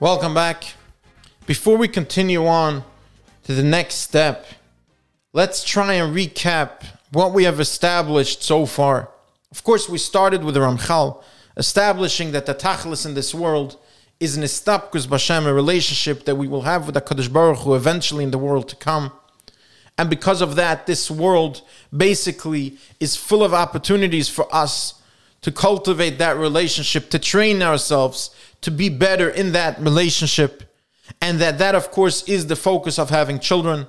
Welcome back. Before we continue on to the next step, let's try and recap what we have established so far. Of course, we started with the Ramchal, establishing that the Tachlis in this world is an istapkus b'Hashem, a relationship that we will have with the Kadosh Baruch Hu eventually in the world to come. And because of that, this world basically is full of opportunities for us to cultivate that relationship, to train ourselves to be better in that relationship. And that that, of course, is the focus of having children.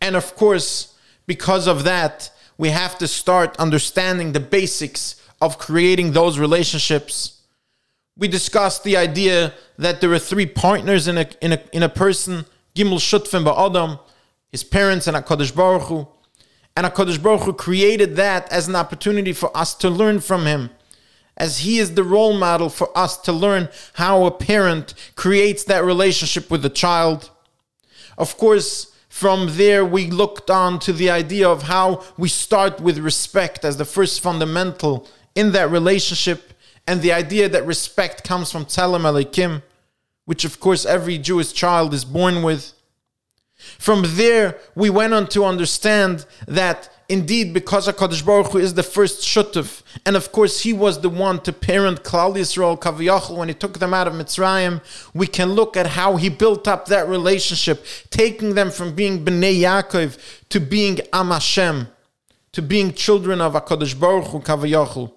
And of course, because of that, we have to start understanding the basics of creating those relationships. We discussed the idea that there are three partners in a, in a, in a person, Gimel Shutfim Ba'adam, his parents and HaKadosh Baruch Hu. And HaKadosh Baruch Hu created that as an opportunity for us to learn from him, as he is the role model for us to learn how a parent creates that relationship with the child. Of course, from there, we looked on to the idea of how we start with respect as the first fundamental in that relationship, and the idea that respect comes from Tzelem Elokim, which of course every Jewish child is born with. From there, we went on to understand that indeed, because HaKadosh Baruch Hu is the first Shutuf, and of course he was the one to parent Klal Yisrael Kaviyachal when he took them out of Mitzrayim, we can look at how he built up that relationship, taking them from being Bnei Yaakov to being Am Hashem, to being children of HaKadosh Baruch Hu Kaviyachal.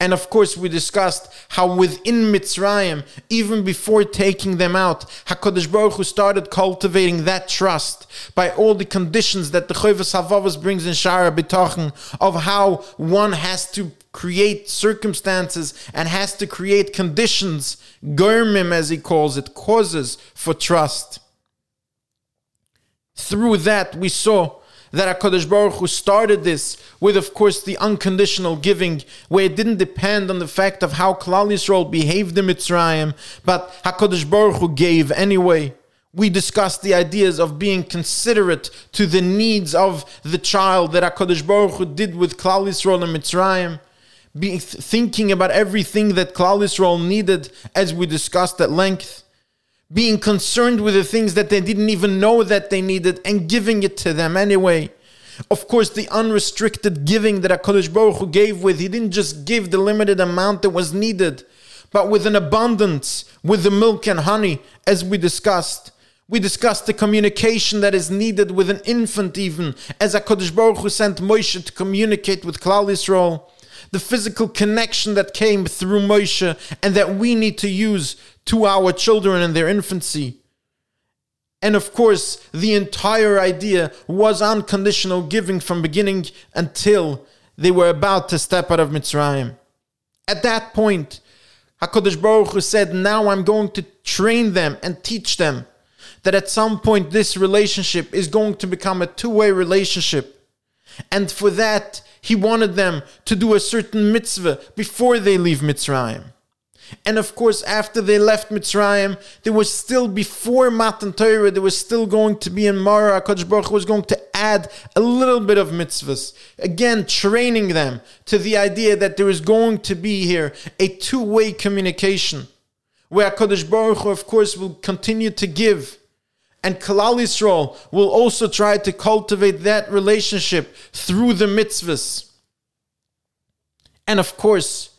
And of course, we discussed how within Mitzrayim, even before taking them out, Hakadosh Baruch Hu started cultivating that trust by all the conditions that the Chovos Halevavos brings in Shara B'tachin of how one has to create circumstances and has to create conditions, gormim as he calls it, causes for trust. Through that, we saw that HaKadosh Baruch Hu started this with, of course, the unconditional giving, where it didn't depend on the fact of how Klal Yisrael behaved in Mitzrayim, but HaKadosh Baruch Hu gave anyway. We discussed the ideas of being considerate to the needs of the child that HaKadosh Baruch Hu did with Klal Yisrael in Mitzrayim. Being, thinking about everything that Klal Yisrael needed, as we discussed at length being concerned with the things that they didn't even know that they needed and giving it to them anyway. Of course, the unrestricted giving that HaKadosh Baruch Hu gave with, he didn't just give the limited amount that was needed, but with an abundance, with the milk and honey, as we discussed. We discussed the communication that is needed with an infant, even as HaKadosh Baruch Hu sent Moshe to communicate with Klal Yisrael. The physical connection that came through Moshe and that we need to use to our children in their infancy. And of course, the entire idea was unconditional giving from beginning until they were about to step out of Mitzrayim. At that point, HaKadosh Baruch Hu said, Now I'm going to train them and teach them that at some point this relationship is going to become a two way relationship. And for that, he wanted them to do a certain mitzvah before they leave Mitzrayim. And of course, after they left Mitzrayim, there was still before Matan Torah, there was still going to be in Mara. Hakadosh Baruch was going to add a little bit of mitzvahs, again training them to the idea that there is going to be here a two-way communication, where Hakadosh Baruch of course, will continue to give. And Klal Yisrael will also try to cultivate that relationship through the mitzvahs. And of course,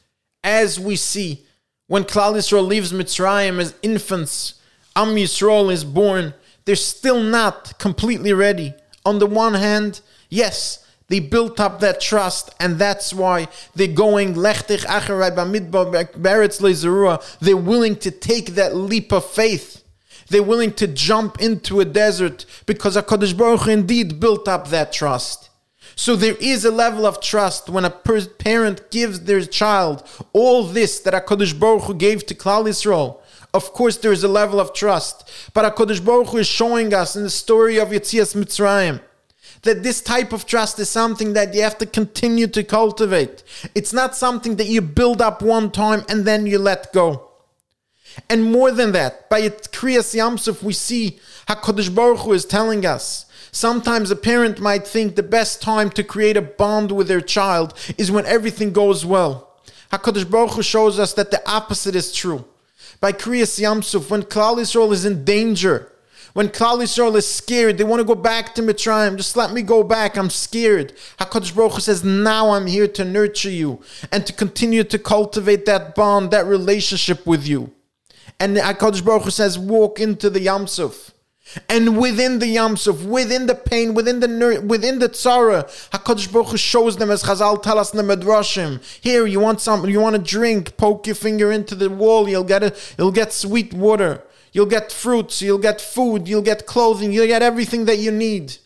as we see when Klal Yisrael leaves Mitzrayim as infants, Am Yisrael is born, they're still not completely ready. On the one hand, yes, they built up that trust, and that's why they're going lechtich acharai They're willing to take that leap of faith. They're willing to jump into a desert because Hakadosh Baruch Hu indeed built up that trust. So there is a level of trust when a parent gives their child all this that HaKadosh Baruch Hu gave to Klal Yisrael. Of course, there is a level of trust. But HaKadosh Baruch Hu is showing us in the story of Yetzias Mitzrayim that this type of trust is something that you have to continue to cultivate. It's not something that you build up one time and then you let go. And more than that, by Kriyas Yamsuf, we see HaKadosh Baruch Hu is telling us Sometimes a parent might think the best time to create a bond with their child is when everything goes well. HaKadosh Baruch Hu shows us that the opposite is true. By Kriyas Yamsuf, when Klal Yisrael is in danger, when Klal Yisrael is scared, they want to go back to Mitzrayim. Just let me go back. I'm scared. Hakadosh Baruch Hu says, "Now I'm here to nurture you and to continue to cultivate that bond, that relationship with you." And Hakadosh Baruch Hu says, "Walk into the Yamsuf." And within the Yamsuf, within the pain, within the within the tzara, Hakadosh Baruch Hu shows them as Chazal tell us in the Medrashim. Here, you want something, you want a drink, poke your finger into the wall, you'll get it, you'll get sweet water. You'll get fruits, you'll get food, you'll get clothing, you'll get everything that you need.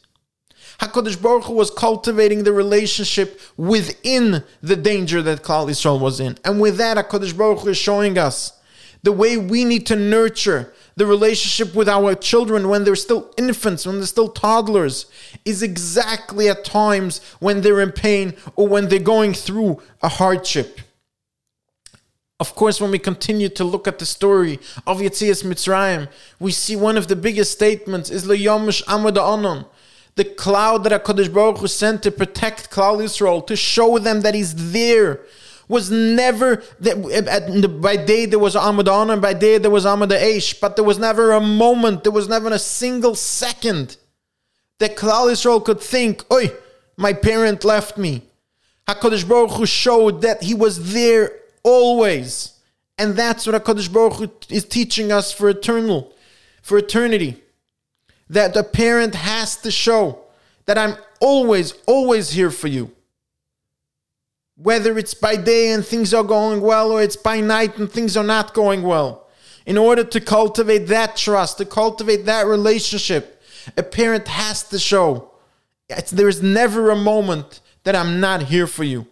HaKadosh Baruch Hu was cultivating the relationship within the danger that Klal Yisrael was in. And with that, HaKadosh Baruch Hu is showing us the way we need to nurture the relationship with our children when they're still infants, when they're still toddlers, is exactly at times when they're in pain or when they're going through a hardship. Of course, when we continue to look at the story of Yetzias Mitzrayim, we see one of the biggest statements is Le'yomish Amud Anon, the cloud that HaKadosh Baruch Hu sent to protect Klal Yisrael, to show them that He's there, was never that by day there was Amud and by day there was Amud Aish, but there was never a moment, there was never a single second that Klal Yisrael could think, "Oi, my parent left me." Hakadosh Baruch Hu showed that He was there always. And that's what HaKadosh Baruch Hu is teaching us for eternal, for eternity. That the parent has to show that I'm always, always here for you. Whether it's by day and things are going well, or it's by night and things are not going well. In order to cultivate that trust, to cultivate that relationship, a parent has to show there is never a moment that I'm not here for you.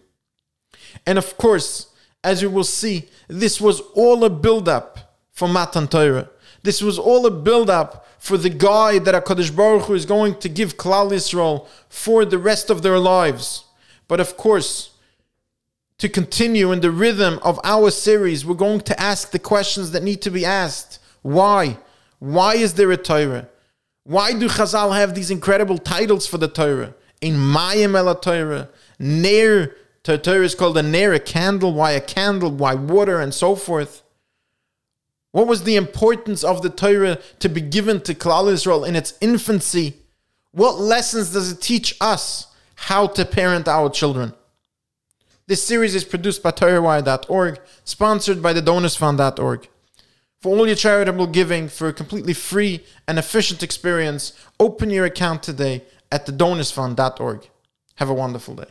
And of course, as you will see, this was all a build up for Matan Torah. This was all a build up for the guide that HaKadosh Baruch Hu is going to give Klal Yisrael for the rest of their lives. But of course, to continue in the rhythm of our series, we're going to ask the questions that need to be asked. Why? Why is there a Torah? Why do Chazal have these incredible titles for the Torah? In Mayim El Torah, Near Torah is called a ner, a candle. Why a candle? Why water and so forth? What was the importance of the Torah to be given to Klal Israel in its infancy? What lessons does it teach us how to parent our children? This series is produced by TorahWire.org, sponsored by the DonorsFund.org. For all your charitable giving for a completely free and efficient experience, open your account today at the DonorsFund.org. Have a wonderful day.